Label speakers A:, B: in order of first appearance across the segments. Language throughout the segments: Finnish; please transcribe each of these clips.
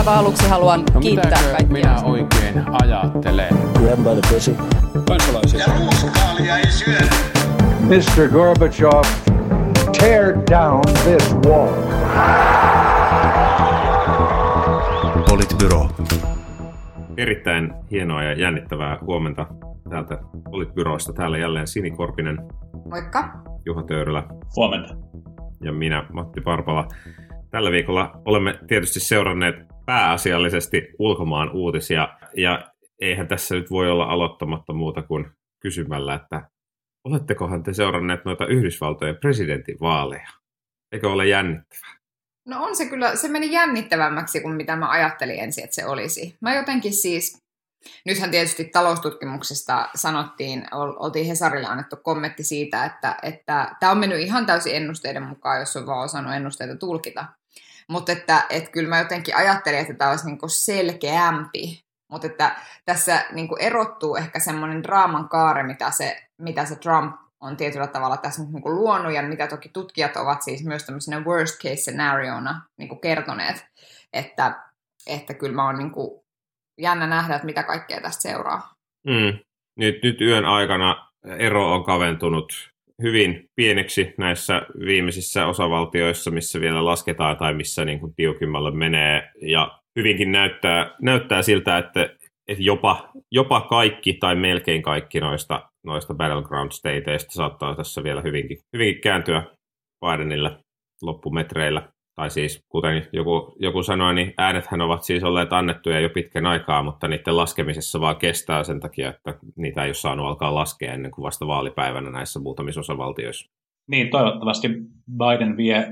A: aivan aluksi haluan
B: No
A: kiittää kaikkia.
B: minä oikein ajattelen?
C: Grab by the pussy.
D: kansalaisia.
E: Ja ruuskaalia ei syödä.
F: Mr. Gorbachev, tear down this wall.
G: Politbyro.
H: Erittäin hienoa ja jännittävää huomenta täältä Politbyroista. Täällä jälleen Sini Korpinen,
I: Moikka.
H: Juha Töyrylä
D: Huomenta.
H: ja minä Matti Parpala. Tällä viikolla olemme tietysti seuranneet pääasiallisesti ulkomaan uutisia ja eihän tässä nyt voi olla aloittamatta muuta kuin kysymällä, että olettekohan te seuranneet noita Yhdysvaltojen presidentinvaaleja? Eikö ole jännittävää?
I: No on se kyllä, se meni jännittävämmäksi kuin mitä mä ajattelin ensin, että se olisi. Mä jotenkin siis, nythän tietysti taloustutkimuksesta sanottiin, ol- oltiin Hesarille annettu kommentti siitä, että että tämä on mennyt ihan täysin ennusteiden mukaan, jos on vaan osannut ennusteita tulkita. Mutta että, että kyllä mä jotenkin ajattelin, että tämä olisi niinku selkeämpi. Mutta että tässä niinku erottuu ehkä semmoinen draaman kaare, mitä se, mitä se Trump on tietyllä tavalla tässä nyt niinku luonut, ja mitä toki tutkijat ovat siis myös tämmöisenä worst case scenariona niinku kertoneet, että, että kyllä mä oon niinku jännä nähdä, että mitä kaikkea tästä seuraa.
H: Mm. Nyt, nyt yön aikana ero on kaventunut hyvin pieneksi näissä viimeisissä osavaltioissa, missä vielä lasketaan tai missä niin kuin tiukimmalle menee. Ja hyvinkin näyttää, näyttää siltä, että, että jopa, jopa kaikki tai melkein kaikki noista, noista battleground stateista saattaa tässä vielä hyvinkin, hyvinkin kääntyä Bidenille loppumetreillä. Tai siis, kuten joku, joku sanoi, niin äänethän ovat siis olleet annettuja jo pitkän aikaa, mutta niiden laskemisessa vaan kestää sen takia, että niitä ei ole saanut alkaa laskea ennen kuin vasta vaalipäivänä näissä muutamissa osavaltioissa.
D: Niin, toivottavasti Biden vie,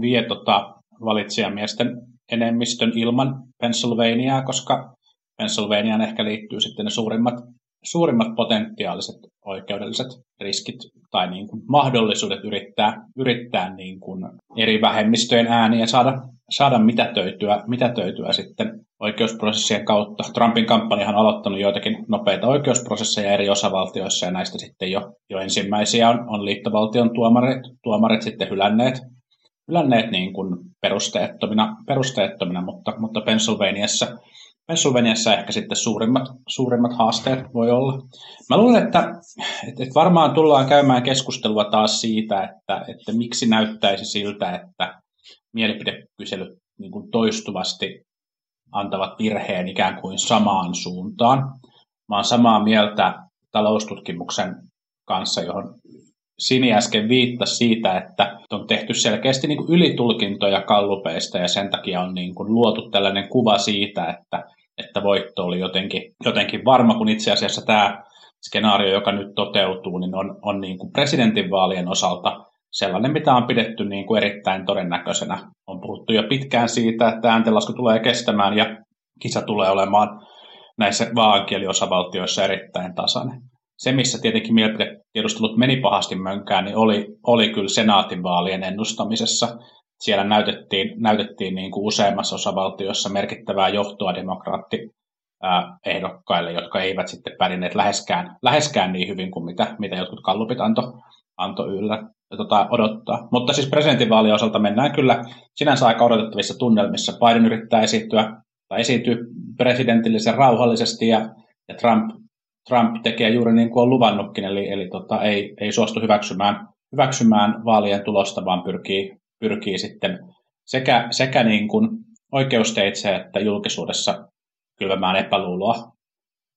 D: vie tota valitsijamiesten enemmistön ilman Pennsylvaniaa, koska Pennsylvaniaan ehkä liittyy sitten ne suurimmat, suurimmat potentiaaliset oikeudelliset riskit tai niin kuin mahdollisuudet yrittää, yrittää niin kuin eri vähemmistöjen ääniä saada, saada mitätöityä, mitätöityä sitten oikeusprosessien kautta. Trumpin kampanjahan on aloittanut joitakin nopeita oikeusprosesseja eri osavaltioissa ja näistä sitten jo, jo ensimmäisiä on, on liittovaltion tuomarit, tuomarit sitten hylänneet, hylänneet niin kuin perusteettomina, perusteettomina mutta, mutta Pennsylvaniassa Pennsylvaniassa ehkä sitten suurimmat, suurimmat haasteet voi olla. Mä luulen, että, että, että varmaan tullaan käymään keskustelua taas siitä, että, että miksi näyttäisi siltä, että mielipidekyselyt niin kuin toistuvasti antavat virheen ikään kuin samaan suuntaan. Mä oon samaa mieltä taloustutkimuksen kanssa, johon Sini äsken viittasi siitä, että on tehty selkeästi niin kuin ylitulkintoja kallupeista ja sen takia on niin kuin luotu tällainen kuva siitä, että, että voitto oli jotenkin, jotenkin varma, kun itse asiassa tämä skenaario, joka nyt toteutuu, niin on, on niin kuin presidentinvaalien osalta sellainen, mitä on pidetty niin kuin erittäin todennäköisenä. On puhuttu jo pitkään siitä, että ääntenlasku tulee kestämään ja kisa tulee olemaan näissä vaankieliosavaltioissa erittäin tasainen. Se, missä tietenkin mielipidetiedustelut meni pahasti mönkään, niin oli, oli kyllä senaatinvaalien ennustamisessa. Siellä näytettiin, näytettiin niin kuin useammassa osavaltiossa merkittävää johtoa demokraatti ehdokkaille, jotka eivät sitten pärjänneet läheskään, läheskään niin hyvin kuin mitä, mitä jotkut kallupit antoi anto yllä tota, odottaa. Mutta siis presidentinvaalien osalta mennään kyllä sinänsä aika odotettavissa tunnelmissa. Biden yrittää esiintyä tai esiintyy presidentillisen rauhallisesti ja, ja Trump, Trump tekee juuri niin kuin on luvannutkin, eli, eli tota, ei, ei suostu hyväksymään, hyväksymään vaalien tulosta, vaan pyrkii, pyrkii sitten sekä, sekä niin kuin oikeusteitse että julkisuudessa kylvämään epäluuloa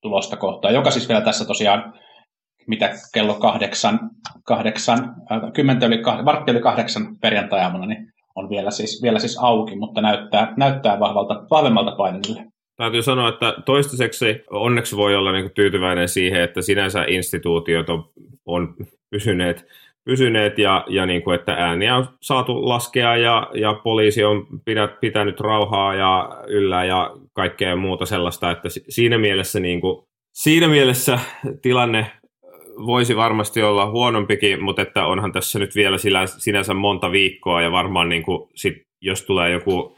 D: tulosta kohtaan, joka siis vielä tässä tosiaan, mitä kello kahdeksan, kahdeksan äh, kymmentä yli, vartti yli kahdeksan perjantai-aamuna, niin on vielä siis, vielä siis auki, mutta näyttää, näyttää vahvalta, vahvemmalta painelle.
H: Täytyy sanoa, että toistaiseksi onneksi voi olla niin tyytyväinen siihen, että sinänsä instituutiot on, on pysyneet, pysyneet ja, ja niin kuin, että ääniä on saatu laskea ja, ja poliisi on pidät, pitänyt rauhaa ja yllä ja kaikkea muuta sellaista, että siinä mielessä, niin kuin, siinä mielessä tilanne voisi varmasti olla huonompikin, mutta että onhan tässä nyt vielä sinänsä monta viikkoa ja varmaan niin kuin sit, jos tulee joku,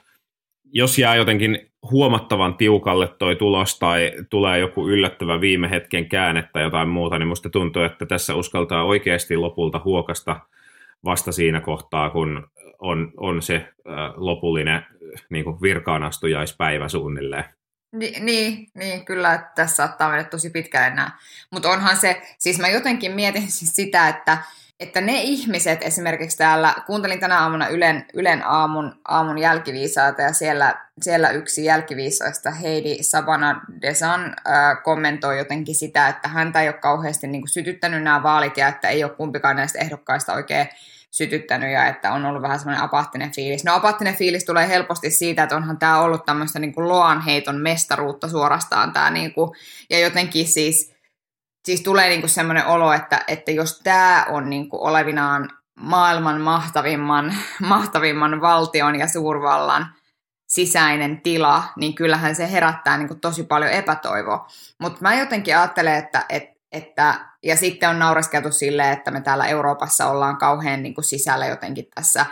H: jos jää jotenkin huomattavan tiukalle toi tulos tai tulee joku yllättävä viime hetken käänne tai jotain muuta, niin musta tuntuu, että tässä uskaltaa oikeasti lopulta huokasta vasta siinä kohtaa, kun on, on se lopullinen niin kuin virkaanastujaispäivä suunnilleen.
I: Ni, niin, niin, kyllä että tässä saattaa mennä tosi pitkälle nämä. Mutta onhan se, siis mä jotenkin mietin siis sitä, että, että ne ihmiset esimerkiksi täällä, kuuntelin tänä aamuna Ylen, Ylen aamun, aamun jälkiviisaata ja siellä, siellä yksi jälkiviisaista Heidi Sabana Desan äh, kommentoi jotenkin sitä, että häntä ei ole kauheasti niin kuin, sytyttänyt nämä vaalit ja että ei ole kumpikaan näistä ehdokkaista oikein sytyttänyt ja että on ollut vähän semmoinen apaattinen fiilis. No apaattinen fiilis tulee helposti siitä, että onhan tämä ollut tämmöistä niin kuin loanheiton mestaruutta suorastaan tämä niin kuin, ja jotenkin siis, siis tulee niin kuin semmoinen olo, että, että jos tämä on niin kuin olevinaan maailman mahtavimman, mahtavimman valtion ja suurvallan sisäinen tila, niin kyllähän se herättää niin kuin tosi paljon epätoivoa. Mutta mä jotenkin ajattelen, että, että että, ja sitten on naureskeltu silleen, että me täällä Euroopassa ollaan kauhean niin kuin sisällä jotenkin tässä,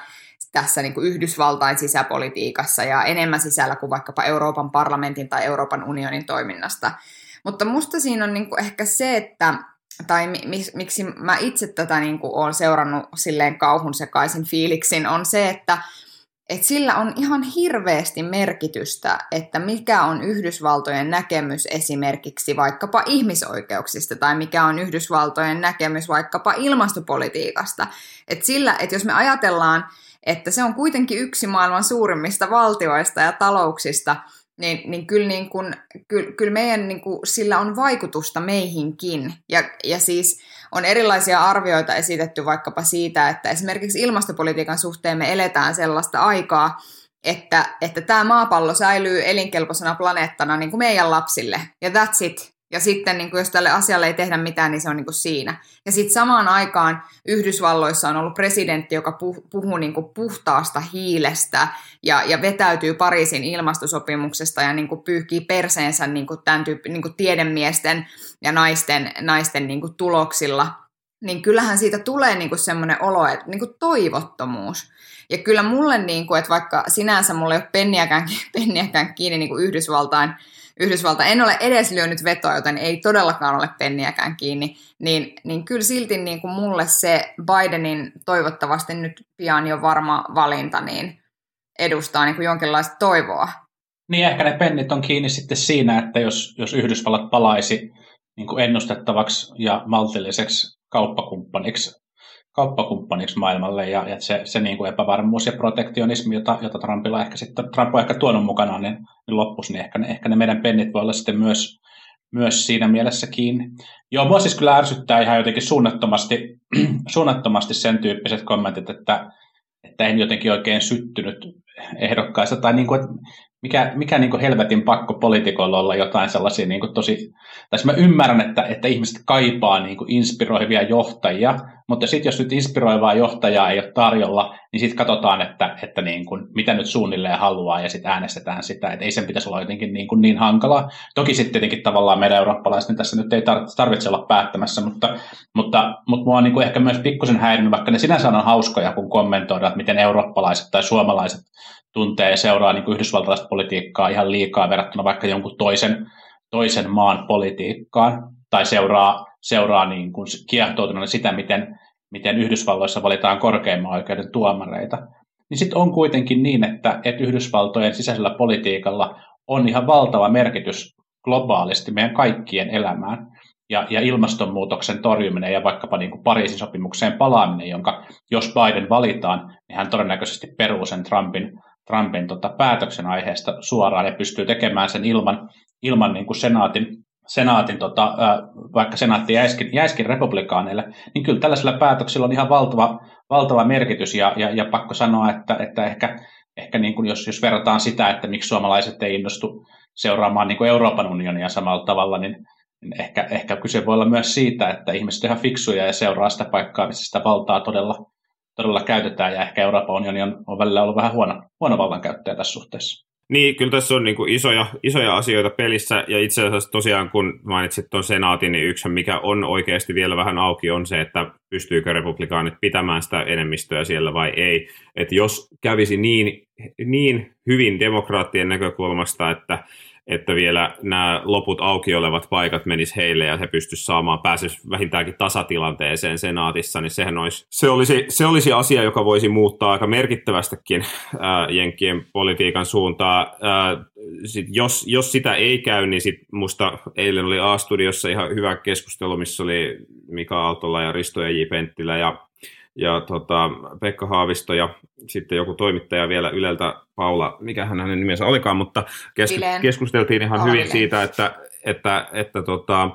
I: tässä niin kuin Yhdysvaltain sisäpolitiikassa ja enemmän sisällä kuin vaikkapa Euroopan parlamentin tai Euroopan unionin toiminnasta. Mutta musta siinä on niin kuin ehkä se, että tai miksi mä itse tätä niin kuin olen seurannut silleen kauhun sekaisin fiiliksin, on se, että että sillä on ihan hirveästi merkitystä, että mikä on Yhdysvaltojen näkemys esimerkiksi vaikkapa ihmisoikeuksista tai mikä on Yhdysvaltojen näkemys vaikkapa ilmastopolitiikasta. Että sillä, että jos me ajatellaan, että se on kuitenkin yksi maailman suurimmista valtioista ja talouksista, niin, niin, kyllä, niin kuin, kyllä, kyllä meidän niin kuin, sillä on vaikutusta meihinkin. Ja, ja siis on erilaisia arvioita esitetty vaikkapa siitä, että esimerkiksi ilmastopolitiikan suhteen me eletään sellaista aikaa, että, että tämä maapallo säilyy elinkelpoisena planeettana niin kuin meidän lapsille. Ja that's it. Ja sitten niin kuin jos tälle asialle ei tehdä mitään, niin se on niin kuin siinä. Ja sitten samaan aikaan Yhdysvalloissa on ollut presidentti, joka puh- puhuu niin kuin puhtaasta hiilestä ja, ja vetäytyy Pariisin ilmastosopimuksesta ja niin kuin pyyhkii perseensä niin kuin tämän tyyppi, niin kuin tiedemiesten ja naisten, naisten niin kuin tuloksilla. Niin kyllähän siitä tulee niin kuin semmoinen olo, että niin kuin toivottomuus. Ja kyllä mulle, niin kuin, että vaikka sinänsä mulla ei ole penniäkään, penniäkään kiinni niin kuin Yhdysvaltain Yhdysvalta, en ole edes lyönyt vetoa, joten ei todellakaan ole penniäkään kiinni, niin, niin kyllä silti niin kuin mulle se Bidenin toivottavasti nyt pian jo varma valinta, niin edustaa niin kuin jonkinlaista toivoa.
D: Niin ehkä ne pennit on kiinni sitten siinä, että jos, jos Yhdysvallat palaisi niin kuin ennustettavaksi ja maltilliseksi kauppakumppaniksi kauppakumppaniksi maailmalle ja, ja se, se niin kuin epävarmuus ja protektionismi, jota, jota Trumpilla ehkä sitten, Trump on ehkä tuonut mukanaan, niin, niin loppuisi, niin ehkä ne, ehkä ne meidän pennit voi olla sitten myös, myös siinä mielessä kiinni. Joo, mua siis kyllä ärsyttää ihan jotenkin suunnattomasti, suunnattomasti sen tyyppiset kommentit, että, että en jotenkin oikein syttynyt ehdokkaista, tai niin kuin, että mikä, mikä niin kuin helvetin pakko poliitikoilla olla jotain sellaisia niin kuin tosi, tai mä ymmärrän, että, että ihmiset kaipaa niin kuin inspiroivia johtajia, mutta sitten jos nyt inspiroivaa johtajaa ei ole tarjolla, niin sitten katsotaan, että, että niin kuin, mitä nyt suunnilleen haluaa ja sitten äänestetään sitä, että ei sen pitäisi olla jotenkin niin, kuin niin hankalaa. Toki sitten tietenkin tavallaan meidän eurooppalaiset, niin tässä nyt ei tarvitse olla päättämässä, mutta, mutta, mutta mua on niin kuin ehkä myös pikkusen häirinyt, vaikka ne sinänsä on hauskoja, kun kommentoidaan, että miten eurooppalaiset tai suomalaiset tuntee ja seuraa niin kuin yhdysvaltalaista politiikkaa ihan liikaa verrattuna vaikka jonkun toisen, toisen maan politiikkaan, tai seuraa, seuraa niin kuin kiehtoutuneena sitä, miten, miten Yhdysvalloissa valitaan korkeimman oikeuden tuomareita. Niin sitten on kuitenkin niin, että, että Yhdysvaltojen sisäisellä politiikalla on ihan valtava merkitys globaalisti meidän kaikkien elämään. Ja, ja ilmastonmuutoksen torjuminen ja vaikkapa niin kuin Pariisin sopimukseen palaaminen, jonka jos Biden valitaan, niin hän todennäköisesti peruu sen Trumpin Trumpin tota, päätöksen aiheesta suoraan ja pystyy tekemään sen ilman, ilman niin kuin senaatin, senaatin tota, vaikka senaatti jäiskin, jäiskin republikaaneille, niin kyllä tällaisilla päätöksillä on ihan valtava, valtava merkitys ja, ja, ja pakko sanoa, että, että ehkä, ehkä niin kuin jos, jos verrataan sitä, että miksi suomalaiset ei innostu seuraamaan niin kuin Euroopan unionia samalla tavalla, niin, niin ehkä, ehkä kyse voi olla myös siitä, että ihmiset ovat ihan fiksuja ja seuraa sitä paikkaa, missä sitä valtaa todella, todella käytetään, ja ehkä Euroopan unioni on, on välillä ollut vähän huono, huono vallankäyttäjä tässä suhteessa.
H: Niin, kyllä tässä on niin kuin isoja, isoja asioita pelissä, ja itse asiassa tosiaan kun mainitsit tuon senaatin, niin yksi, mikä on oikeasti vielä vähän auki, on se, että pystyykö republikaanit pitämään sitä enemmistöä siellä vai ei. Että jos kävisi niin, niin hyvin demokraattien näkökulmasta, että että vielä nämä loput auki olevat paikat menis heille ja he pystyisivät saamaan, pääsisi vähintäänkin tasatilanteeseen senaatissa, niin sehän olisi, se, olisi, se olisi asia, joka voisi muuttaa aika merkittävästikin ää, Jenkkien politiikan suuntaa. Ää, sit jos, jos sitä ei käy, niin sit musta eilen oli A-studiossa ihan hyvä keskustelu, missä oli Mika Aaltola ja Risto ja J. Penttilä ja ja tota, Pekka Haavisto ja sitten joku toimittaja vielä Yleltä, Paula, mikä hänen nimensä olikaan, mutta kes- keskusteltiin ihan hyvin siitä, että, että, että tota,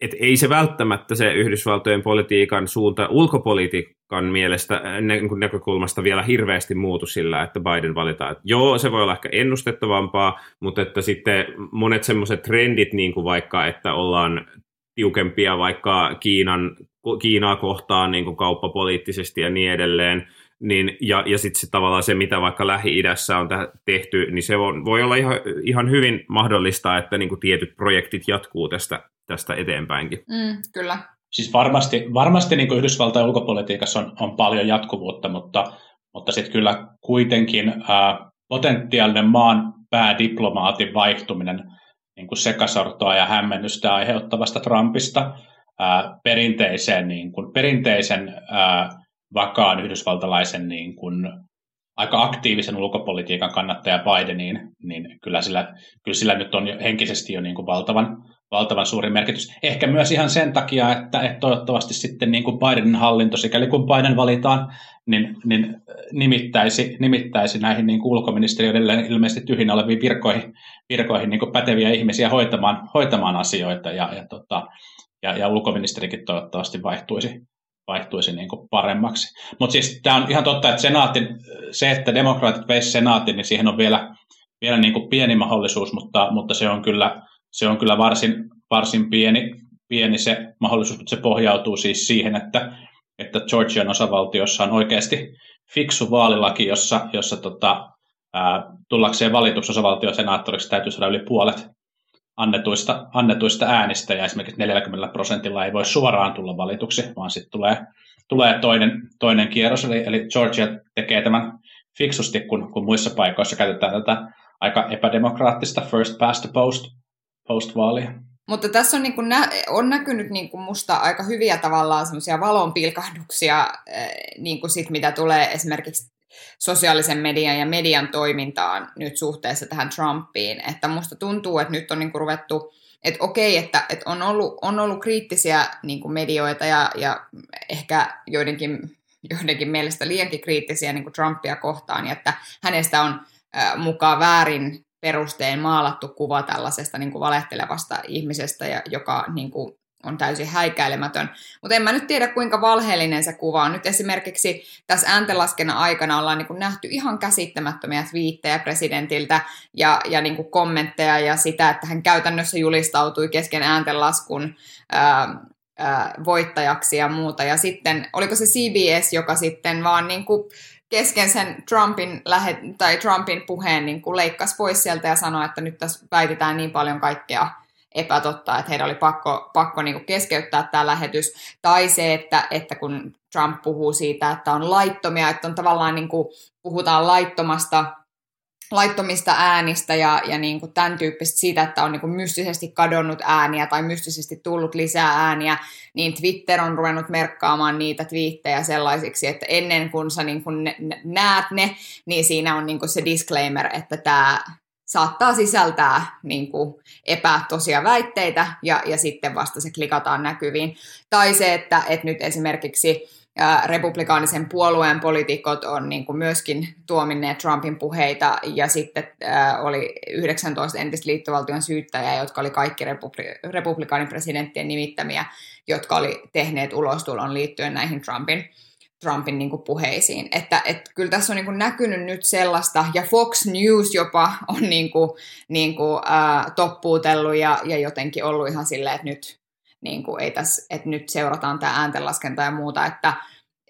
H: et ei se välttämättä se Yhdysvaltojen politiikan suunta ulkopolitiikan mielestä niin näkökulmasta vielä hirveästi muutu sillä, että Biden valitaan. Et joo, se voi olla ehkä ennustettavampaa, mutta että sitten monet semmoiset trendit, niin kuin vaikka, että ollaan tiukempia vaikka Kiinan, Kiinaa kohtaan niin kuin kauppapoliittisesti ja niin edelleen, niin, ja, ja sitten se, tavallaan se, mitä vaikka Lähi-idässä on tehty, niin se on, voi olla ihan, ihan hyvin mahdollista, että niin kuin tietyt projektit jatkuu tästä, tästä eteenpäinkin.
I: Mm, kyllä.
D: Siis varmasti, varmasti niin kuin Yhdysvaltain ulkopolitiikassa on, on paljon jatkuvuutta, mutta, mutta sitten kyllä kuitenkin ää, potentiaalinen maan päädiplomaatin vaihtuminen niin kuin sekasortoa ja hämmennystä aiheuttavasta Trumpista ää, perinteiseen, niin kuin, perinteisen ää, vakaan yhdysvaltalaisen niin kuin, aika aktiivisen ulkopolitiikan kannattaja Bideniin, niin kyllä sillä, kyllä sillä nyt on henkisesti jo niin kuin valtavan, valtavan suuri merkitys. Ehkä myös ihan sen takia, että, että toivottavasti sitten niin kuin Bidenin hallinto, sikäli kun Biden valitaan, niin, niin nimittäisi, nimittäisi näihin niin kuin ulkoministeriöiden ilmeisesti tyhjinä oleviin virkoihin, virkoihin niin kuin päteviä ihmisiä hoitamaan, hoitamaan asioita, ja, ja, tota, ja, ja ulkoministerikin toivottavasti vaihtuisi, vaihtuisi niin kuin paremmaksi. Mutta siis tämä on ihan totta, että senaatin, se, että demokraatit veisivät senaatin, niin siihen on vielä, vielä niin kuin pieni mahdollisuus, mutta, mutta se on kyllä, se on kyllä varsin, varsin pieni, pieni se mahdollisuus, mutta se pohjautuu siis siihen, että, että Georgian osavaltiossa on oikeasti fiksu vaalilaki, jossa, jossa tota, ää, tullakseen valituksi osavaltiosenaattoriksi täytyy saada yli puolet annetuista, annetuista äänistä, ja esimerkiksi 40 prosentilla ei voi suoraan tulla valituksi, vaan sitten tulee, tulee toinen, toinen kierros, eli, eli Georgia tekee tämän fiksusti, kun, kun muissa paikoissa käytetään tätä aika epädemokraattista first past the post, post-vaalia.
I: Mutta tässä on, niin kuin nä- on näkynyt niin kuin musta aika hyviä tavallaan semmoisia valonpilkahduksia, niin kuin sit, mitä tulee esimerkiksi sosiaalisen median ja median toimintaan nyt suhteessa tähän Trumpiin. Että musta tuntuu, että nyt on niin kuin ruvettu, että okei, että, että on, ollut, on ollut kriittisiä niin kuin medioita ja, ja ehkä joidenkin, joidenkin mielestä liiankin kriittisiä niin kuin Trumpia kohtaan, ja että hänestä on äh, mukaan väärin perustein maalattu kuva tällaisesta niin kuin valehtelevasta ihmisestä, joka niin kuin, on täysin häikäilemätön. Mutta en mä nyt tiedä, kuinka valheellinen se kuva on. Nyt esimerkiksi tässä ääntenlaskennan aikana ollaan niin kuin nähty ihan käsittämättömiä twiittejä presidentiltä ja, ja niin kuin kommentteja ja sitä, että hän käytännössä julistautui kesken ääntenlaskun ää, ää, voittajaksi ja muuta. Ja sitten, oliko se CBS, joka sitten vaan niin kuin kesken sen Trumpin, lähe, tai Trumpin puheen niin kuin leikkasi pois sieltä ja sanoi, että nyt tässä väitetään niin paljon kaikkea epätotta, että heidän oli pakko, pakko niin keskeyttää tämä lähetys. Tai se, että, että kun Trump puhuu siitä, että on laittomia, että on tavallaan niin kuin, puhutaan laittomasta laittomista äänistä ja, ja niin kuin tämän tyyppistä siitä, että on niin kuin mystisesti kadonnut ääniä tai mystisesti tullut lisää ääniä, niin Twitter on ruvennut merkkaamaan niitä twiittejä sellaisiksi, että ennen kuin sä niin kuin näet ne, niin siinä on niin kuin se disclaimer, että tämä saattaa sisältää niin kuin, epätosia väitteitä ja, ja sitten vasta se klikataan näkyviin. Tai se, että, että nyt esimerkiksi republikaanisen puolueen poliitikot on niin kuin myöskin tuominneet Trumpin puheita ja sitten oli 19 entistä liittovaltion syyttäjää, jotka oli kaikki republi- republikaanin presidenttien nimittämiä, jotka oli tehneet ulostulon liittyen näihin Trumpin Trumpin niin kuin puheisiin. Että, että kyllä tässä on niin kuin näkynyt nyt sellaista, ja Fox News jopa on niin kuin, niin kuin, äh, toppuutellut ja, ja jotenkin ollut ihan silleen, että nyt, niin kuin, ei tässä, että nyt seurataan tämä ääntenlaskenta ja muuta, että,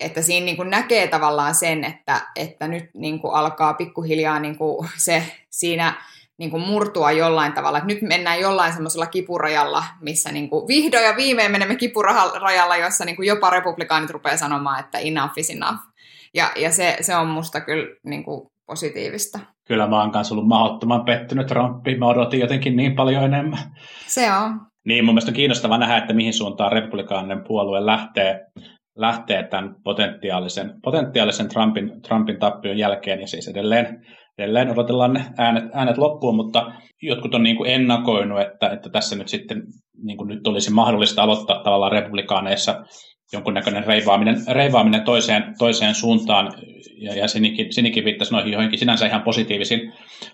I: että siinä niin kuin näkee tavallaan sen, että, että nyt niin kuin alkaa pikkuhiljaa niin kuin se siinä niin kuin murtua jollain tavalla. Että nyt mennään jollain semmoisella kipurajalla, missä niin kuin vihdoin ja viimein menemme kipurajalla, jossa niin kuin jopa republikaanit rupeaa sanomaan, että enough is enough. Ja, ja se, se on musta kyllä niin kuin positiivista.
D: kyllä mä oon kanssa ollut mahdottoman pettynyt Trumpiin. Mä odotin jotenkin niin paljon enemmän.
I: Se on.
D: Niin, mun mielestä on kiinnostavaa nähdä, että mihin suuntaan republikaaninen puolue lähtee, lähtee tämän potentiaalisen, potentiaalisen Trumpin, Trumpin tappion jälkeen, ja siis edelleen, edelleen odotellaan ne äänet, äänet loppuun, mutta jotkut on niin kuin ennakoinut, että, että tässä nyt sitten niin kuin nyt olisi mahdollista aloittaa tavallaan republikaaneissa jonkunnäköinen reivaaminen, reivaaminen toiseen, toiseen suuntaan, ja, ja Sinikin, Sinikin viittasi noihin joihinkin sinänsä ihan positiivisiin,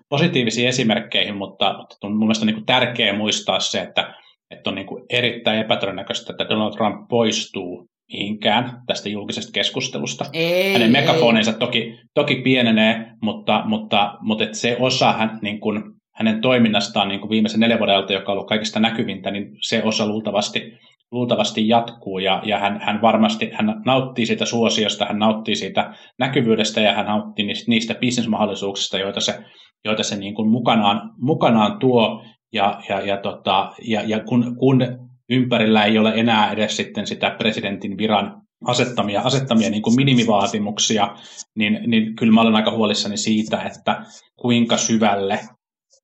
D: positiivisiin esimerkkeihin, mutta, mutta on mun mielestä niin kuin tärkeää muistaa se, että, että on niin kuin erittäin epätodennäköistä, että Donald Trump poistuu mihinkään tästä julkisesta keskustelusta.
I: Ei,
D: Hänen megafoninsa toki, toki pienenee, mutta, mutta, mutta että se osa hän, niin kuin, hänen toiminnastaan niin kuin viimeisen neljän vuoden ajalta, joka on ollut kaikista näkyvintä, niin se osa luultavasti, luultavasti jatkuu. Ja, ja hän, hän varmasti hän nauttii siitä suosiosta, hän nauttii siitä näkyvyydestä ja hän nauttii niistä, niistä bisnesmahdollisuuksista, joita se, joita se niin kuin mukanaan, mukanaan tuo. Ja, ja, ja, tota, ja, ja kun, kun ympärillä ei ole enää edes sitten sitä presidentin viran asettamia, asettamia niin kuin minimivaatimuksia, niin, niin kyllä mä olen aika huolissani siitä, että kuinka syvälle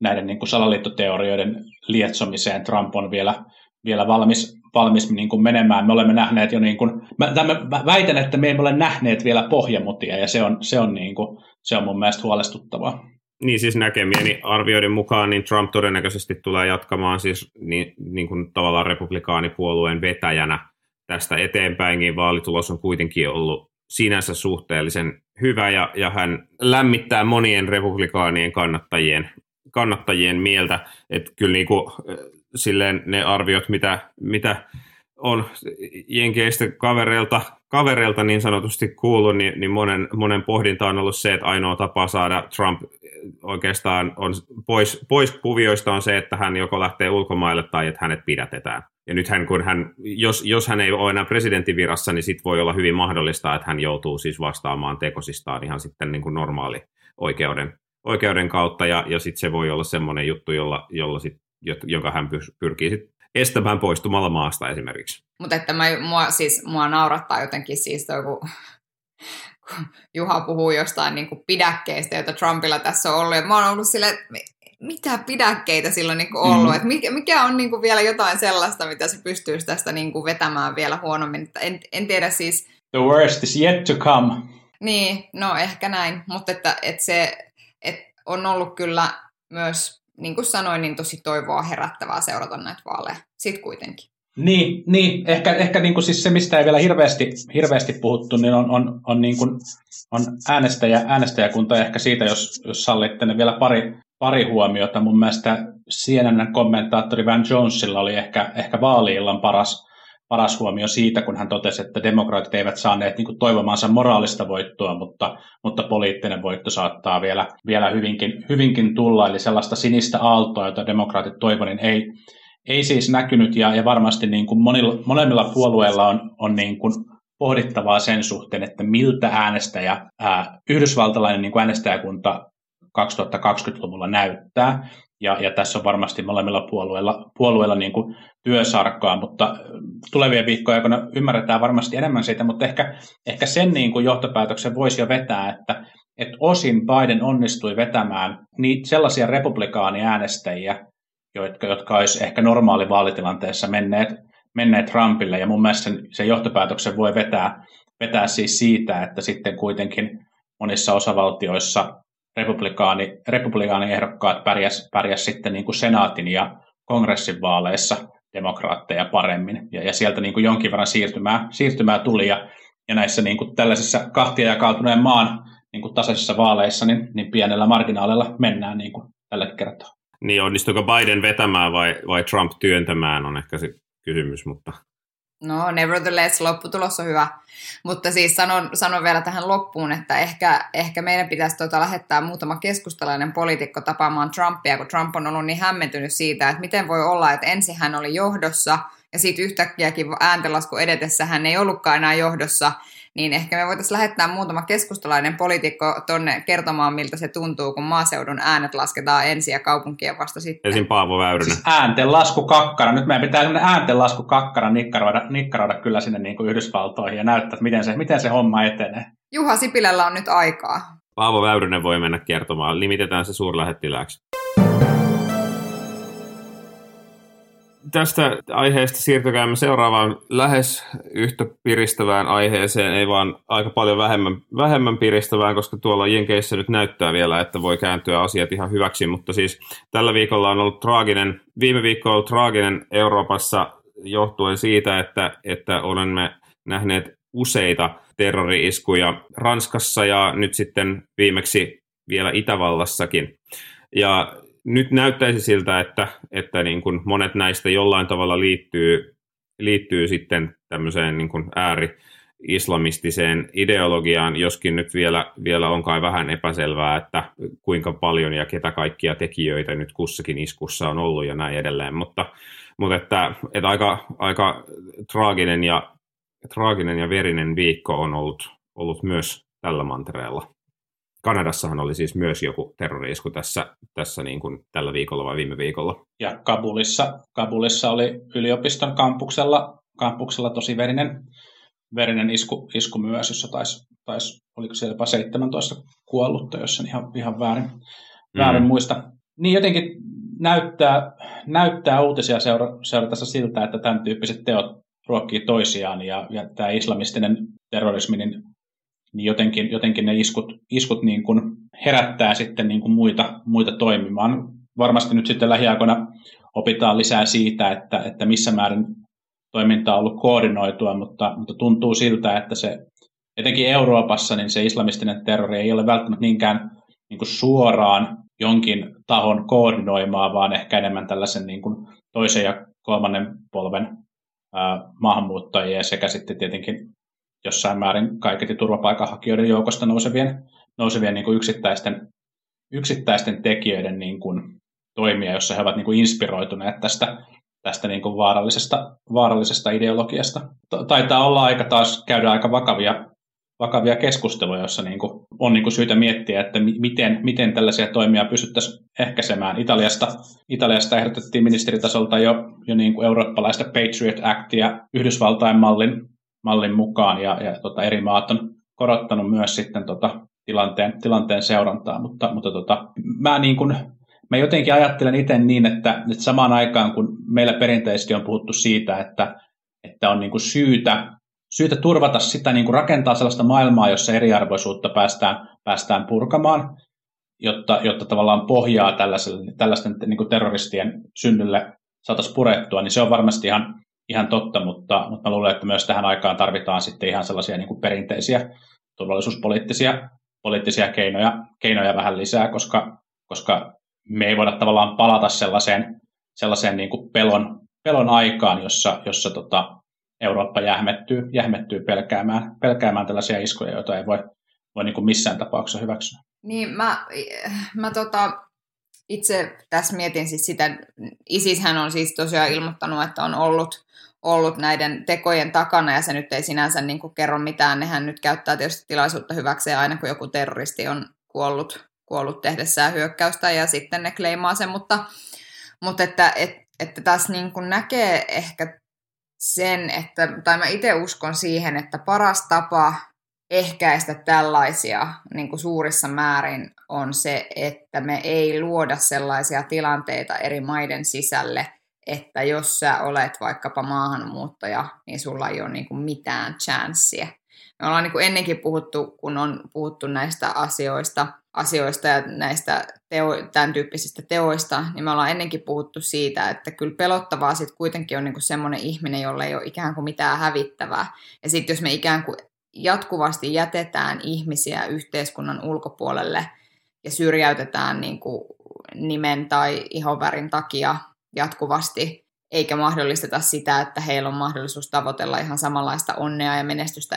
D: näiden niin kuin salaliittoteorioiden lietsomiseen Trump on vielä, vielä valmis, valmis niin kuin menemään. Me olemme nähneet jo, niin kuin, mä, mä väitän, että me emme ole nähneet vielä pohjamutia, ja se on, se on, niin kuin, se on mun mielestä huolestuttavaa.
H: Niin siis näkemieni arvioiden mukaan niin Trump todennäköisesti tulee jatkamaan siis niin, niin kuin tavallaan republikaanipuolueen vetäjänä tästä eteenpäinkin. Vaalitulos on kuitenkin ollut sinänsä suhteellisen hyvä ja, ja hän lämmittää monien republikaanien kannattajien, kannattajien mieltä. Että kyllä niin kuin, silleen ne arviot, mitä, mitä on jenkeistä kavereilta, kavereilta niin sanotusti kuullut, niin, niin monen, monen pohdinta on ollut se, että ainoa tapa saada Trump oikeastaan on pois, pois kuvioista on se, että hän joko lähtee ulkomaille tai että hänet pidätetään. Ja nythän kun hän, jos, jos hän ei ole enää presidentinvirassa, niin sitten voi olla hyvin mahdollista, että hän joutuu siis vastaamaan tekosistaan ihan sitten niin kuin normaali oikeuden, oikeuden kautta, ja, ja sitten se voi olla semmoinen juttu, jolla, jolla sit, jonka hän pyrkii sit estämään poistumalla maasta esimerkiksi.
I: Mutta että mä, mua, siis, mua naurattaa jotenkin siis toi, kun Juha puhuu jostain niin kuin pidäkkeistä, joita Trumpilla tässä on ollut. Ja mä oon ollut silleen, mitä pidäkkeitä sillä on niin kuin ollut, mm. että mikä, mikä on niin kuin vielä jotain sellaista, mitä se pystyisi tästä niin kuin vetämään vielä huonommin. En, en tiedä siis...
D: The worst is yet to come.
I: Niin, no ehkä näin, mutta että, että se että on ollut kyllä myös, niin kuin sanoin, niin tosi toivoa herättävää seurata näitä vaaleja. Sitten kuitenkin.
D: Niin, niin ehkä, ehkä niin kuin siis se, mistä ei vielä hirveästi, hirveästi puhuttu, niin on, on, on, niin kuin, on äänestäjä, äänestäjäkunta. Ehkä siitä, jos, jos sallitte, niin vielä pari, pari huomiota. Mun mielestä CNN-kommentaattori Van Jonesilla oli ehkä, ehkä vaaliillan paras, paras huomio siitä, kun hän totesi, että demokraatit eivät saaneet niin toivomaansa moraalista voittoa, mutta, mutta poliittinen voitto saattaa vielä, vielä hyvinkin, hyvinkin tulla. Eli sellaista sinistä aaltoa, jota demokraatit toivovat, niin ei, ei siis näkynyt ja, ja varmasti niin kuin monilla, molemmilla puolueilla on, on niin kuin pohdittavaa sen suhteen, että miltä äänestäjä, ää, yhdysvaltalainen niin kuin äänestäjäkunta 2020-luvulla näyttää. Ja, ja tässä on varmasti molemmilla puolueilla, puolueilla niin kuin työsarkkaa, mutta tulevien viikkojen aikana ymmärretään varmasti enemmän siitä, mutta ehkä, ehkä sen niin kuin johtopäätöksen voisi jo vetää, että, että osin Biden onnistui vetämään niitä sellaisia republikaaniäänestäjiä, jotka, jotka olisi ehkä normaali vaalitilanteessa menneet, menneet Trumpille. Ja mun mielestä sen, sen johtopäätöksen voi vetää, vetää siis siitä, että sitten kuitenkin monissa osavaltioissa republikaani, republikaaniehdokkaat pärjäs, pärjäs sitten niin kuin senaatin ja kongressin vaaleissa demokraatteja paremmin. Ja, ja sieltä niin kuin jonkin verran siirtymää, siirtymää tuli. Ja, ja näissä niin kuin tällaisissa kahtia jakautuneen maan niin kuin tasaisissa vaaleissa, niin, niin pienellä marginaalilla mennään niin kuin tällä kertaa.
H: Niin onnistuiko Biden vetämään vai, vai Trump työntämään on ehkä se kysymys, mutta...
I: No, nevertheless, lopputulos on hyvä. Mutta siis sanon, sanon vielä tähän loppuun, että ehkä, ehkä meidän pitäisi tuota lähettää muutama keskustalainen poliitikko tapaamaan Trumpia, kun Trump on ollut niin hämmentynyt siitä, että miten voi olla, että ensin hän oli johdossa ja sitten yhtäkkiäkin ääntenlasku edetessä hän ei ollutkaan enää johdossa, niin ehkä me voitaisiin lähettää muutama keskustalainen poliitikko tonne kertomaan, miltä se tuntuu, kun maaseudun äänet lasketaan ensin ja kaupunkien vasta sitten.
H: Esim. Paavo Väyrynen.
D: Siis ääntenlasku kakkara. Nyt meidän pitää sellainen ääntenlasku kakkara nikkaroida, nikkaroida kyllä sinne niin kuin Yhdysvaltoihin ja näyttää, että miten se, miten se homma etenee.
I: Juha Sipilällä on nyt aikaa.
H: Paavo Väyrynen voi mennä kertomaan. Limitetään se suurlähettilääksi. Tästä aiheesta siirtykäämme seuraavaan lähes yhtä piristävään aiheeseen, ei vaan aika paljon vähemmän, vähemmän piristävään, koska tuolla Jenkeissä nyt näyttää vielä, että voi kääntyä asiat ihan hyväksi, mutta siis tällä viikolla on ollut traaginen, viime viikko on ollut traaginen Euroopassa johtuen siitä, että, että olemme nähneet useita terrori-iskuja Ranskassa ja nyt sitten viimeksi vielä Itävallassakin. Ja nyt näyttäisi siltä, että, että niin kuin monet näistä jollain tavalla liittyy, liittyy sitten tämmöiseen niin kuin ääri-islamistiseen ideologiaan, joskin nyt vielä, vielä on kai vähän epäselvää, että kuinka paljon ja ketä kaikkia tekijöitä nyt kussakin iskussa on ollut ja näin edelleen, mutta, mutta että, että aika, aika traaginen ja traaginen ja verinen viikko on ollut, ollut myös tällä mantereella. Kanadassahan oli siis myös joku terroriisku tässä, tässä niin kuin tällä viikolla vai viime viikolla.
D: Ja Kabulissa, Kabulissa oli yliopiston kampuksella, kampuksella tosi verinen, verinen isku, isku myös, jossa taisi, taisi oliko siellä jopa 17 kuollutta, jos en ihan, ihan väärin, mm. väärin muista. Niin jotenkin näyttää, näyttää uutisia seura, seuratessa siltä, että tämän tyyppiset teot ruokkii toisiaan ja, ja tämä islamistinen terrorismi, niin, niin jotenkin, jotenkin ne iskut, iskut niin kuin herättää sitten niin kuin muita, muita toimimaan. Varmasti nyt sitten lähiaikoina opitaan lisää siitä, että, että missä määrin toiminta on ollut koordinoitua, mutta, mutta tuntuu siltä, että se etenkin Euroopassa niin se islamistinen terrori ei ole välttämättä niinkään niin kuin suoraan jonkin tahon koordinoimaa, vaan ehkä enemmän tällaisen niin kuin toisen ja kolmannen polven maahanmuuttajia sekä sitten tietenkin jossain määrin kaiketi turvapaikanhakijoiden joukosta nousevien, nousevien niin kuin yksittäisten, yksittäisten tekijöiden niin kuin toimia, jossa he ovat niin kuin inspiroituneet tästä, tästä niin kuin vaarallisesta, vaarallisesta ideologiasta. Taitaa olla aika taas käydä aika vakavia vakavia keskusteluja, joissa niin kuin on niin kuin syytä miettiä, että miten, miten tällaisia toimia pystyttäisiin ehkäisemään. Italiasta, Italiasta ehdotettiin ministeritasolta jo, jo niin kuin eurooppalaista Patriot Actia Yhdysvaltain mallin, mallin mukaan, ja, ja tota, eri maat on korottanut myös sitten tota, tilanteen, tilanteen seurantaa, mutta, mutta tota, mä, niin kuin, mä jotenkin ajattelen itse niin, että, että samaan aikaan kun meillä perinteisesti on puhuttu siitä, että, että on niin kuin syytä syytä turvata sitä, niin kuin rakentaa sellaista maailmaa, jossa eriarvoisuutta päästään, päästään purkamaan, jotta, jotta tavallaan pohjaa tällaisten niin kuin terroristien synnylle saataisiin purettua, niin se on varmasti ihan, ihan totta, mutta, mutta mä luulen, että myös tähän aikaan tarvitaan sitten ihan sellaisia niin kuin perinteisiä turvallisuuspoliittisia poliittisia keinoja, keinoja vähän lisää, koska, koska me ei voida tavallaan palata sellaiseen, sellaiseen niin kuin pelon, pelon aikaan, jossa, jossa tota, Eurooppa jähmettyy, jähmettyy pelkäämään, pelkäämään tällaisia iskuja, joita ei voi, voi niin kuin missään tapauksessa hyväksyä.
I: Niin, mä, mä tota, itse tässä mietin siis sitä, ISIShän on siis tosiaan ilmoittanut, että on ollut, ollut näiden tekojen takana, ja se nyt ei sinänsä niin kuin kerro mitään. Nehän nyt käyttää tietysti tilaisuutta hyväkseen aina, kun joku terroristi on kuollut, kuollut tehdessään hyökkäystä, ja sitten ne kleimaa sen, mutta, mutta että, et, että tässä niin kuin näkee ehkä sen, että, tai mä itse uskon siihen, että paras tapa ehkäistä tällaisia niin kuin suurissa määrin on se, että me ei luoda sellaisia tilanteita eri maiden sisälle, että jos sä olet vaikkapa maahanmuuttaja, niin sulla ei ole niin kuin mitään chanssiä. Me ollaan niin kuin ennenkin puhuttu, kun on puhuttu näistä asioista, asioista ja näistä teo, tämän tyyppisistä teoista, niin me ollaan ennenkin puhuttu siitä, että kyllä pelottavaa sitten kuitenkin on niinku semmoinen ihminen, jolla ei ole ikään kuin mitään hävittävää. Ja sitten jos me ikään kuin jatkuvasti jätetään ihmisiä yhteiskunnan ulkopuolelle ja syrjäytetään niin kuin nimen tai ihonvärin takia jatkuvasti, eikä mahdollisteta sitä, että heillä on mahdollisuus tavoitella ihan samanlaista onnea ja menestystä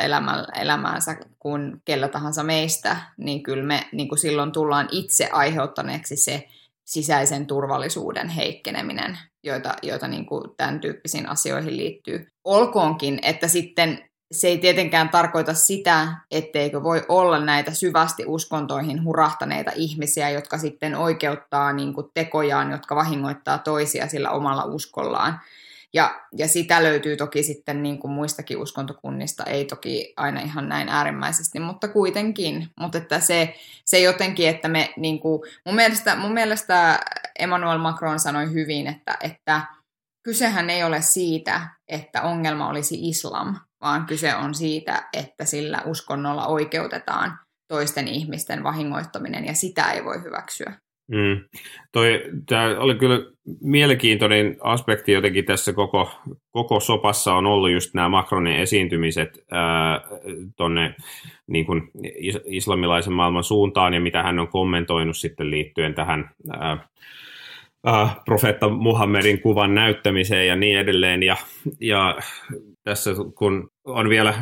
I: elämäänsä kuin kellä tahansa meistä, niin kyllä me niin kuin silloin tullaan itse aiheuttaneeksi se sisäisen turvallisuuden heikkeneminen, joita, joita niin kuin tämän tyyppisiin asioihin liittyy. Olkoonkin, että sitten se ei tietenkään tarkoita sitä, etteikö voi olla näitä syvästi uskontoihin hurahtaneita ihmisiä, jotka sitten oikeuttaa niin kuin tekojaan, jotka vahingoittaa toisia sillä omalla uskollaan. Ja, ja sitä löytyy toki sitten niin kuin muistakin uskontokunnista, ei toki aina ihan näin äärimmäisesti, mutta kuitenkin. Mutta että se, se jotenkin, että me niin kuin, mun, mielestä, mun mielestä Emmanuel Macron sanoi hyvin, että, että kysehän ei ole siitä, että ongelma olisi islam, vaan kyse on siitä, että sillä uskonnolla oikeutetaan toisten ihmisten vahingoittaminen, ja sitä ei voi hyväksyä.
H: Mm. Toi, tämä oli kyllä mielenkiintoinen aspekti jotenkin tässä koko, koko sopassa on ollut just nämä Macronin esiintymiset tuonne niin kuin islamilaisen maailman suuntaan ja mitä hän on kommentoinut sitten liittyen tähän ää, ää, profeetta Muhammedin kuvan näyttämiseen ja niin edelleen. Ja, ja tässä kun on vielä,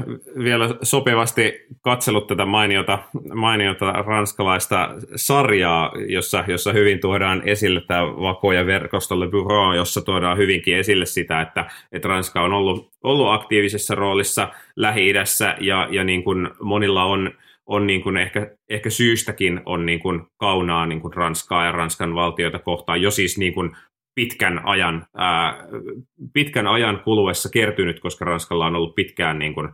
H: vielä sopivasti katsellut tätä mainiota, mainiota ranskalaista sarjaa, jossa, jossa hyvin tuodaan esille tämä vakoja verkosto Le Bureau, jossa tuodaan hyvinkin esille sitä, että, että Ranska on ollut, ollut aktiivisessa roolissa Lähi-idässä ja, ja niin kuin monilla on, on niin kuin ehkä, ehkä syystäkin on niin kuin kaunaa niin kuin Ranskaa ja Ranskan valtiota kohtaan, jo siis niin kuin pitkän ajan, ää, pitkän ajan kuluessa kertynyt, koska Ranskalla on ollut pitkään, niin kuin,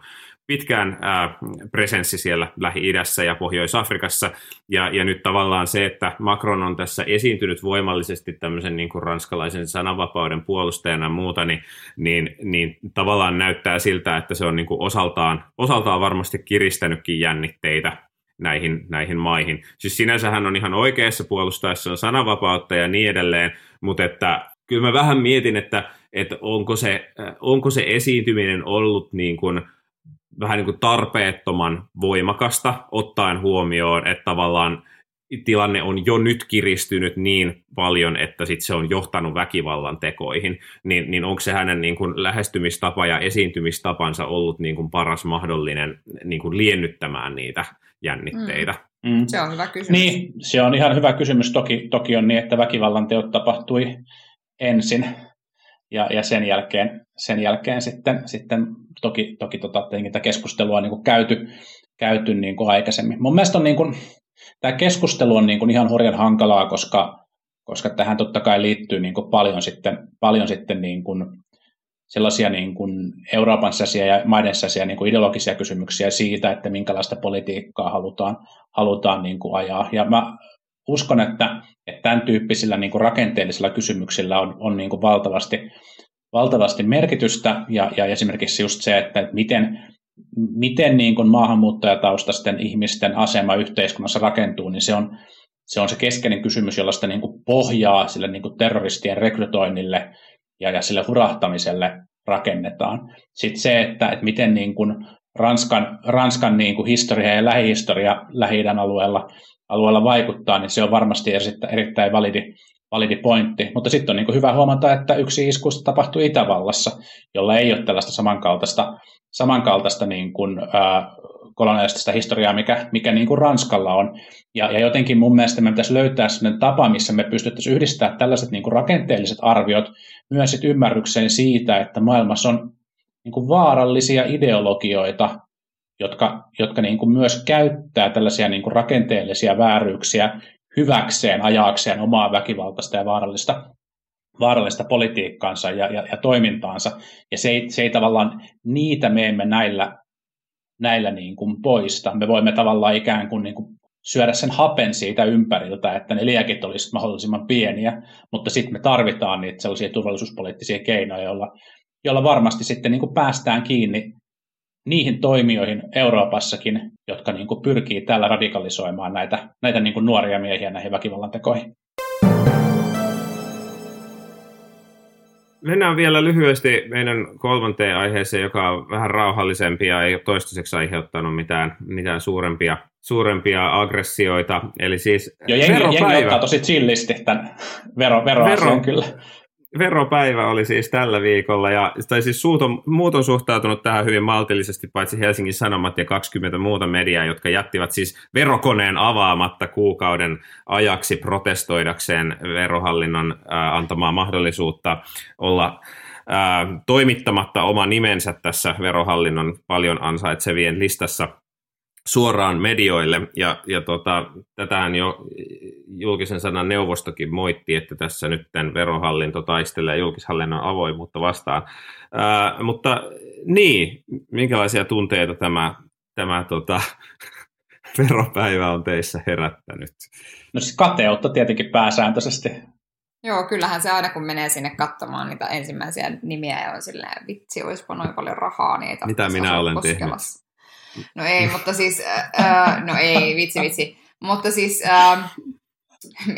H: pitkään ää, presenssi siellä Lähi-idässä ja Pohjois-Afrikassa. Ja, ja nyt tavallaan se, että Macron on tässä esiintynyt voimallisesti tämmöisen niin kuin ranskalaisen sananvapauden puolustajana ja muuta, niin, niin, niin tavallaan näyttää siltä, että se on niin kuin osaltaan, osaltaan varmasti kiristänytkin jännitteitä näihin, näihin maihin. Siis sinänsä hän on ihan oikeassa puolustaessa sananvapautta ja niin edelleen, mutta että kyllä mä vähän mietin, että, että onko, se, onko se esiintyminen ollut niin kuin, vähän niin kuin tarpeettoman voimakasta, ottaen huomioon, että tavallaan tilanne on jo nyt kiristynyt niin paljon, että sit se on johtanut väkivallan tekoihin, niin, niin onko se hänen niin kuin lähestymistapa ja esiintymistapansa ollut niin kuin paras mahdollinen niin kuin liennyttämään niitä jännitteitä?
I: Mm. Mm. Se on hyvä kysymys.
D: Niin, se on ihan hyvä kysymys. Toki, toki on niin, että väkivallan teot tapahtui ensin ja, ja sen jälkeen, sen jälkeen sitten, sitten toki, toki tota, tätä keskustelua on niin kuin käyty, käyty niin kuin aikaisemmin. Mun mielestä on niin kuin, tämä keskustelu on niin kuin ihan hurjan hankalaa, koska, koska tähän totta kai liittyy niin kuin paljon sitten, paljon sitten niin kuin sellaisia niin kuin Euroopan säsiä ja maiden säsiä niin kuin ideologisia kysymyksiä siitä, että minkälaista politiikkaa halutaan, halutaan niin kuin ajaa. Ja mä uskon, että, että tämän tyyppisillä niin kuin rakenteellisilla kysymyksillä on, on niin kuin valtavasti, valtavasti merkitystä ja, ja esimerkiksi just se, että miten, miten niin kuin maahanmuuttajataustaisten ihmisten asema yhteiskunnassa rakentuu, niin se on se, on se keskeinen kysymys, jolla sitä niin kuin pohjaa sille niin kuin terroristien rekrytoinnille ja, ja sille hurahtamiselle rakennetaan. Sitten se, että, että miten niin kuin Ranskan, Ranskan niin kuin historia ja lähihistoria lähi alueella, alueella vaikuttaa, niin se on varmasti erittäin validi, validi pointti. Mutta sitten on niin kuin hyvä huomata, että yksi iskusta tapahtui Itävallassa, jolla ei ole tällaista samankaltaista, samankaltaista niin kuin, ää, kolonialistista historiaa, mikä, mikä niin kuin Ranskalla on. Ja, ja jotenkin mun mielestä me pitäisi löytää sellainen tapa, missä me pystyttäisiin yhdistämään tällaiset niin kuin rakenteelliset arviot myös sit ymmärrykseen siitä, että maailmassa on niin kuin vaarallisia ideologioita, jotka, jotka niin kuin myös käyttää tällaisia niin kuin rakenteellisia vääryyksiä hyväkseen, ajaakseen omaa väkivaltaista ja vaarallista, vaarallista politiikkaansa ja, ja, ja toimintaansa. Ja se ei, se ei tavallaan, niitä me emme näillä näillä niin kuin poista. Me voimme tavallaan ikään kuin, niin kuin syödä sen hapen siitä ympäriltä, että ne liekit olisivat mahdollisimman pieniä, mutta sitten me tarvitaan niitä sellaisia turvallisuuspoliittisia keinoja, joilla, joilla varmasti sitten niin kuin päästään kiinni niihin toimijoihin Euroopassakin, jotka niin kuin pyrkii tällä radikalisoimaan näitä, näitä niin kuin nuoria miehiä näihin väkivallan tekoihin.
H: Mennään vielä lyhyesti meidän kolmanteen aiheeseen, joka on vähän rauhallisempi ja ei toistaiseksi aiheuttanut mitään, mitään suurempia, suurempia aggressioita. Eli siis
D: jo, jengi, jengi ottaa tosi chillisti tämän vero, vero, kyllä
H: veropäivä oli siis tällä viikolla, ja, tai siis suut on, muut on suhtautunut tähän hyvin maltillisesti, paitsi Helsingin Sanomat ja 20 muuta mediaa, jotka jättivät siis verokoneen avaamatta kuukauden ajaksi protestoidakseen verohallinnon äh, antamaa mahdollisuutta olla äh, toimittamatta oma nimensä tässä verohallinnon paljon ansaitsevien listassa suoraan medioille. Ja, ja tota, tätähän jo julkisen sanan neuvostokin moitti, että tässä nyt tämän verohallinto taistelee julkishallinnon avoimuutta vastaan. Ää, mutta niin, minkälaisia tunteita tämä, tämä tota, veropäivä on teissä herättänyt?
D: No siis kateutta tietenkin pääsääntöisesti.
I: Joo, kyllähän se aina kun menee sinne katsomaan niitä ensimmäisiä nimiä ja on silleen, vitsi, olisipa noin paljon rahaa, niin ei
H: Mitä minä olen tehnyt?
I: No ei, mutta siis, äh, no ei, vitsi, vitsi. Mutta siis, äh,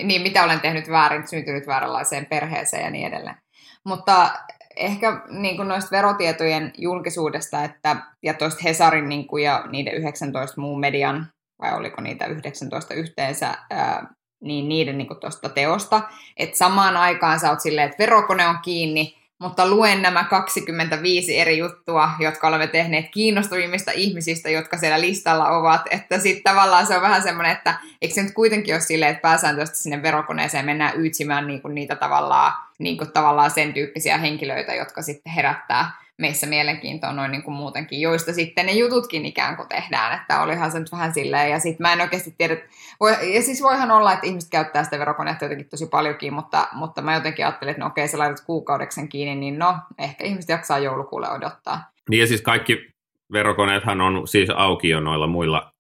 I: niin mitä olen tehnyt väärin, syntynyt vääränlaiseen perheeseen ja niin edelleen. Mutta ehkä niin kuin noista verotietojen julkisuudesta että, ja tuosta Hesarin niin kuin, ja niiden 19 muun median, vai oliko niitä 19 yhteensä, ää, niin niiden niin tuosta teosta, että samaan aikaan sä oot silleen, että verokone on kiinni, mutta luen nämä 25 eri juttua, jotka olemme tehneet kiinnostavimmista ihmisistä, jotka siellä listalla ovat, että sitten tavallaan se on vähän semmoinen, että eikö se nyt kuitenkin ole silleen, että pääsääntöisesti sinne verokoneeseen mennään yytsimään niinku niitä tavallaan, niinku tavallaan sen tyyppisiä henkilöitä, jotka sitten herättää meissä mielenkiintoa noin niin kuin muutenkin, joista sitten ne jututkin ikään kuin tehdään, että olihan se nyt vähän silleen, ja sitten mä en oikeasti tiedä, voi, ja siis voihan olla, että ihmiset käyttää sitä verokonetta jotenkin tosi paljonkin, mutta, mutta mä jotenkin ajattelin, että no okei, sä laitat kuukaudeksen kiinni, niin no, ehkä ihmiset jaksaa joulukuulle odottaa.
H: Niin ja siis kaikki verokoneethan on siis auki jo noilla muilla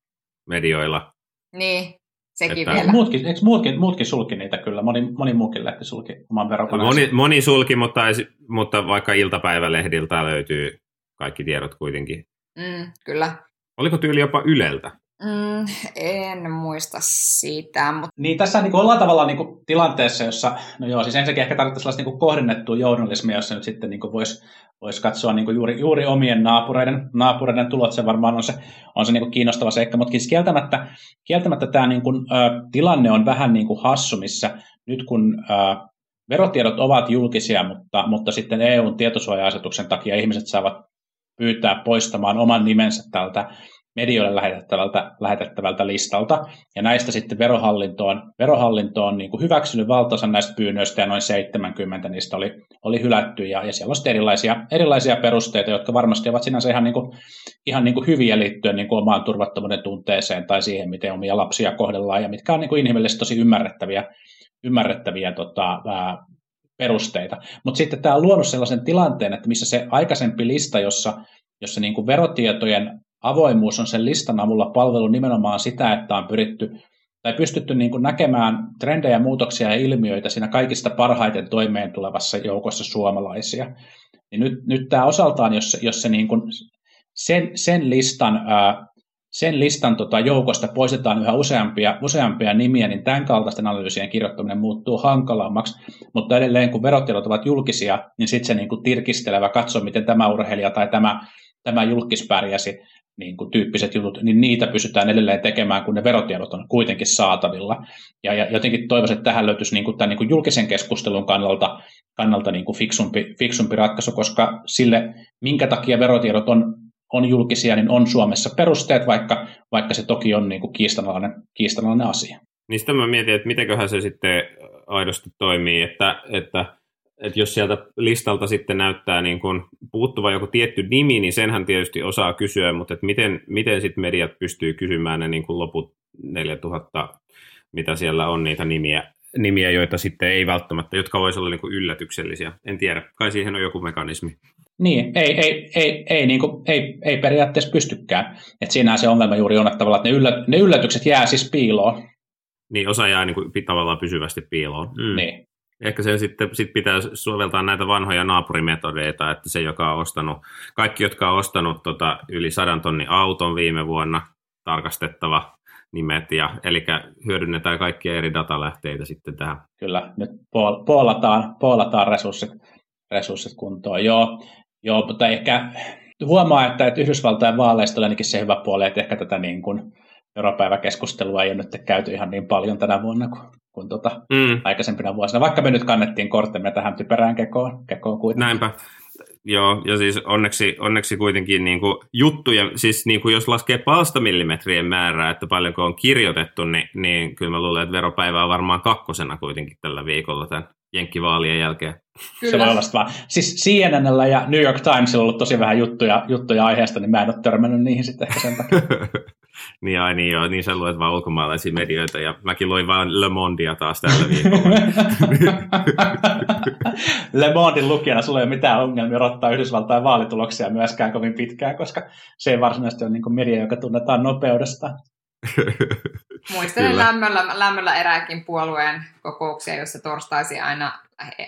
H: medioilla.
I: Niin, sekin
D: että...
I: vielä.
D: Muutkin, eikö muutkin, muutkin sulki niitä kyllä? Moni, moni muukin lehti sulki oman verokoneensa.
H: Moni, moni sulki, mutta, mutta vaikka iltapäivälehdiltä löytyy kaikki tiedot kuitenkin.
I: Mm, kyllä.
H: Oliko tyyli jopa Yleltä?
I: Mm, en muista siitä. Mutta...
D: Niin tässä niin kuin ollaan tavallaan niin kuin tilanteessa, jossa, no joo, siis ensinnäkin ehkä tarvittaisiin sellaista niin kuin kohdennettua journalismia, jossa nyt sitten niin voisi vois katsoa niin kuin juuri, juuri omien naapureiden, naapureiden tulot, se varmaan on se, on se niin kuin kiinnostava seikka, mutta siis kieltämättä, kieltämättä tämä niin kuin, ä, tilanne on vähän niin kuin hassu, missä nyt kun ä, verotiedot ovat julkisia, mutta, mutta sitten EUn tietosuoja-asetuksen takia ihmiset saavat pyytää poistamaan oman nimensä tältä medioille lähetettävältä, lähetettävältä listalta, ja näistä sitten verohallinto on, verohallinto on niin kuin hyväksynyt valtaosan näistä pyynnöistä, ja noin 70 niistä oli, oli hylätty, ja, ja siellä on sitten erilaisia, erilaisia perusteita, jotka varmasti ovat sinänsä ihan, niin kuin, ihan niin kuin hyviä liittyen niin kuin omaan turvattomuuden tunteeseen tai siihen, miten omia lapsia kohdellaan, ja mitkä on niin kuin inhimillisesti tosi ymmärrettäviä, ymmärrettäviä tota, ää, perusteita. Mutta sitten tämä on luonut sellaisen tilanteen, että missä se aikaisempi lista, jossa, jossa niin kuin verotietojen avoimuus on sen listan avulla palvellut nimenomaan sitä, että on pyritty tai pystytty niin kuin näkemään trendejä, muutoksia ja ilmiöitä siinä kaikista parhaiten toimeen tulevassa joukossa suomalaisia. Niin nyt, nyt tämä osaltaan, jos, jos se niin kuin sen, sen listan, ää, sen listan tota joukosta poistetaan yhä useampia, useampia nimiä, niin tämän kaltaisten analyysien kirjoittaminen muuttuu hankalammaksi, mutta edelleen kun verotiedot ovat julkisia, niin sitten se niin kuin tirkistelevä katso, miten tämä urheilija tai tämä, tämä julkis pärjäsi, niin kuin tyyppiset jutut, niin niitä pystytään edelleen tekemään, kun ne verotiedot on kuitenkin saatavilla. Ja, ja jotenkin toivoisin, että tähän löytyisi niin kuin tämän niin kuin julkisen keskustelun kannalta, kannalta niin kuin fiksumpi, fiksumpi ratkaisu, koska sille, minkä takia verotiedot on, on julkisia, niin on Suomessa perusteet, vaikka, vaikka se toki on niin kuin kiistanalainen, kiistanalainen asia.
H: Sitä mä mietin, että mitenköhän se sitten aidosti toimii, että, että että jos sieltä listalta sitten näyttää niin kuin puuttuva joku tietty nimi, niin senhän tietysti osaa kysyä, mutta että miten, miten sitten mediat pystyy kysymään ne niin kuin loput 4000, mitä siellä on niitä nimiä, nimiä, joita sitten ei välttämättä, jotka voisivat olla niin kuin yllätyksellisiä. En tiedä, kai siihen on joku mekanismi.
D: Niin, ei, ei, ei, ei, niin kuin, ei, ei periaatteessa pystykään. Et siinähän se ongelma juuri on, että, että ne, yllät, ne yllätykset jää siis piiloon.
H: Niin, osa jää niin kuin, tavallaan pysyvästi piiloon.
D: Mm. Niin.
H: Ehkä sen sitten sit pitää soveltaa näitä vanhoja naapurimetodeita, että se, joka on ostanut, kaikki, jotka on ostanut tota, yli sadan tonnin auton viime vuonna, tarkastettava nimet, ja, eli hyödynnetään kaikkia eri datalähteitä sitten tähän.
D: Kyllä, nyt poolataan, poolataan resurssit, resurssit kuntoon. Joo, joo, mutta ehkä huomaa, että, että Yhdysvaltain vaaleista on ainakin se hyvä puoli, että ehkä tätä niin kuin veropäiväkeskustelua ei ole nyt käyty ihan niin paljon tänä vuonna kuin kuin tuota mm. aikaisempina vuosina, vaikka me nyt kannettiin kortemme tähän typerään kekoon, kekoon kuitenkin.
H: Näinpä. Joo, ja siis onneksi, onneksi kuitenkin niin kuin juttuja, siis niin kuin jos laskee palstamillimetrien määrää, että paljonko on kirjoitettu, niin, niin kyllä mä luulen, että veropäivä on varmaan kakkosena kuitenkin tällä viikolla tämän jenkkivaalien jälkeen.
D: Kyllä. Se voi olla vaan. Siis CNNllä ja New York Timesilla on ollut tosi vähän juttuja, juttuja aiheesta, niin mä en ole törmännyt niihin sitten ehkä sen takia.
H: Niin, ai niin joo, niin sä luet vaan ulkomaalaisia medioita ja mäkin loin vaan Le Mondia taas tällä viikolla.
D: Le Mondin lukijana sulla ei ole mitään ongelmia odottaa Yhdysvaltain vaalituloksia myöskään kovin pitkään, koska se ei varsinaisesti ole niin media, joka tunnetaan nopeudesta.
I: Muistelen lämmöllä, lämmöllä erääkin puolueen kokouksia, jossa torstaisi aina,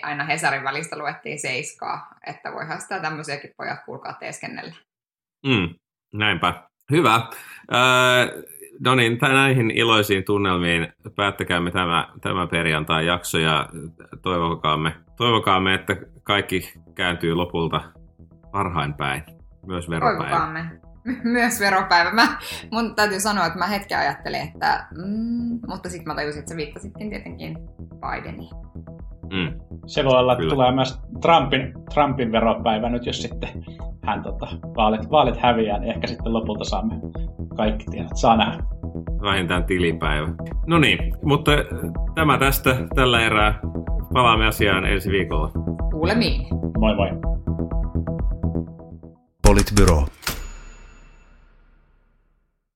I: aina Hesarin välistä luettiin seiskaa, että voihan sitä tämmöisiäkin pojat kuulkaa teeskennellä.
H: Mm, näinpä. Hyvä. Äh, no niin, näihin iloisiin tunnelmiin päättäkäämme tämä, tämä perjantai-jakso ja toivokaamme, toivokaamme, että kaikki kääntyy lopulta parhain päin, myös veropäivä.
I: Toivokaamme. Myös veropäivä. Mä, mun täytyy sanoa, että mä hetken ajattelin, että mm, mutta sitten mä tajusin, että sä viittasitkin tietenkin Bideniin.
H: Mm.
D: Se voi olla, että
H: Kyllä.
D: tulee myös Trumpin, Trumpin veropäivä nyt, jos sitten hän tota, vaalit, vaalit häviää, niin ehkä sitten lopulta saamme kaikki tiedot. Saa nähdä.
H: Vähintään tilipäivä. No niin, mutta tämä tästä tällä erää. Palaamme asiaan ensi viikolla.
I: Kuulemiin.
D: Moi moi.
A: Politbyro.